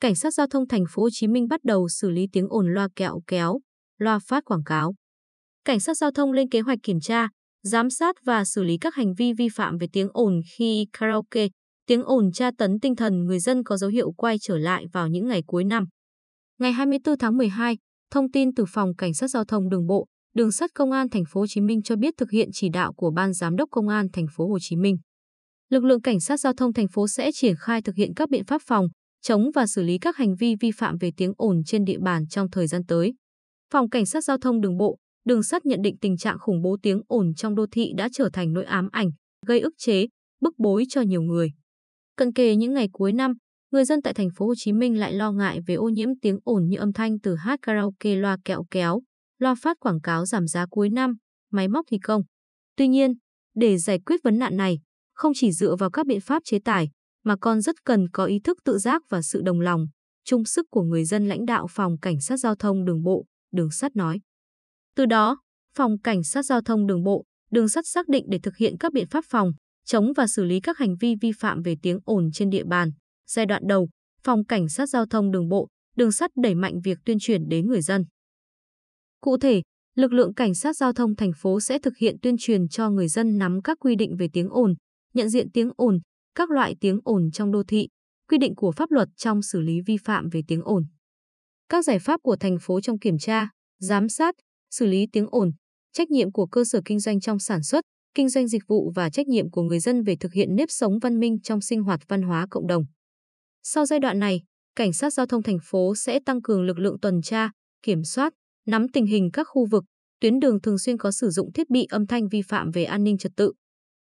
cảnh sát giao thông thành phố Hồ Chí Minh bắt đầu xử lý tiếng ồn loa kẹo kéo, loa phát quảng cáo. Cảnh sát giao thông lên kế hoạch kiểm tra, giám sát và xử lý các hành vi vi phạm về tiếng ồn khi karaoke, tiếng ồn tra tấn tinh thần người dân có dấu hiệu quay trở lại vào những ngày cuối năm. Ngày 24 tháng 12, thông tin từ phòng cảnh sát giao thông đường bộ, đường sắt công an thành phố Hồ Chí Minh cho biết thực hiện chỉ đạo của ban giám đốc công an thành phố Hồ Chí Minh. Lực lượng cảnh sát giao thông thành phố sẽ triển khai thực hiện các biện pháp phòng, chống và xử lý các hành vi vi phạm về tiếng ồn trên địa bàn trong thời gian tới. Phòng cảnh sát giao thông đường bộ, đường sắt nhận định tình trạng khủng bố tiếng ồn trong đô thị đã trở thành nỗi ám ảnh, gây ức chế, bức bối cho nhiều người. Cận kề những ngày cuối năm, người dân tại thành phố Hồ Chí Minh lại lo ngại về ô nhiễm tiếng ồn như âm thanh từ hát karaoke loa kẹo kéo, loa phát quảng cáo giảm giá cuối năm, máy móc thi công. Tuy nhiên, để giải quyết vấn nạn này, không chỉ dựa vào các biện pháp chế tài, mà còn rất cần có ý thức tự giác và sự đồng lòng, chung sức của người dân lãnh đạo phòng cảnh sát giao thông đường bộ, đường sắt nói. Từ đó, phòng cảnh sát giao thông đường bộ, đường sắt xác định để thực hiện các biện pháp phòng, chống và xử lý các hành vi vi phạm về tiếng ồn trên địa bàn. Giai đoạn đầu, phòng cảnh sát giao thông đường bộ, đường sắt đẩy mạnh việc tuyên truyền đến người dân. Cụ thể, lực lượng cảnh sát giao thông thành phố sẽ thực hiện tuyên truyền cho người dân nắm các quy định về tiếng ồn, nhận diện tiếng ồn, các loại tiếng ồn trong đô thị, quy định của pháp luật trong xử lý vi phạm về tiếng ồn. Các giải pháp của thành phố trong kiểm tra, giám sát, xử lý tiếng ồn, trách nhiệm của cơ sở kinh doanh trong sản xuất, kinh doanh dịch vụ và trách nhiệm của người dân về thực hiện nếp sống văn minh trong sinh hoạt văn hóa cộng đồng. Sau giai đoạn này, cảnh sát giao thông thành phố sẽ tăng cường lực lượng tuần tra, kiểm soát, nắm tình hình các khu vực, tuyến đường thường xuyên có sử dụng thiết bị âm thanh vi phạm về an ninh trật tự,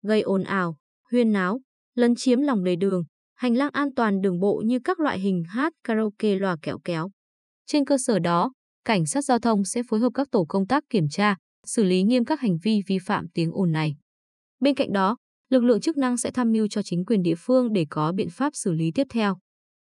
gây ồn ào, huyên náo, lấn chiếm lòng lề đường, hành lang an toàn đường bộ như các loại hình hát karaoke loa kẹo kéo. Trên cơ sở đó, cảnh sát giao thông sẽ phối hợp các tổ công tác kiểm tra, xử lý nghiêm các hành vi vi phạm tiếng ồn này. Bên cạnh đó, lực lượng chức năng sẽ tham mưu cho chính quyền địa phương để có biện pháp xử lý tiếp theo.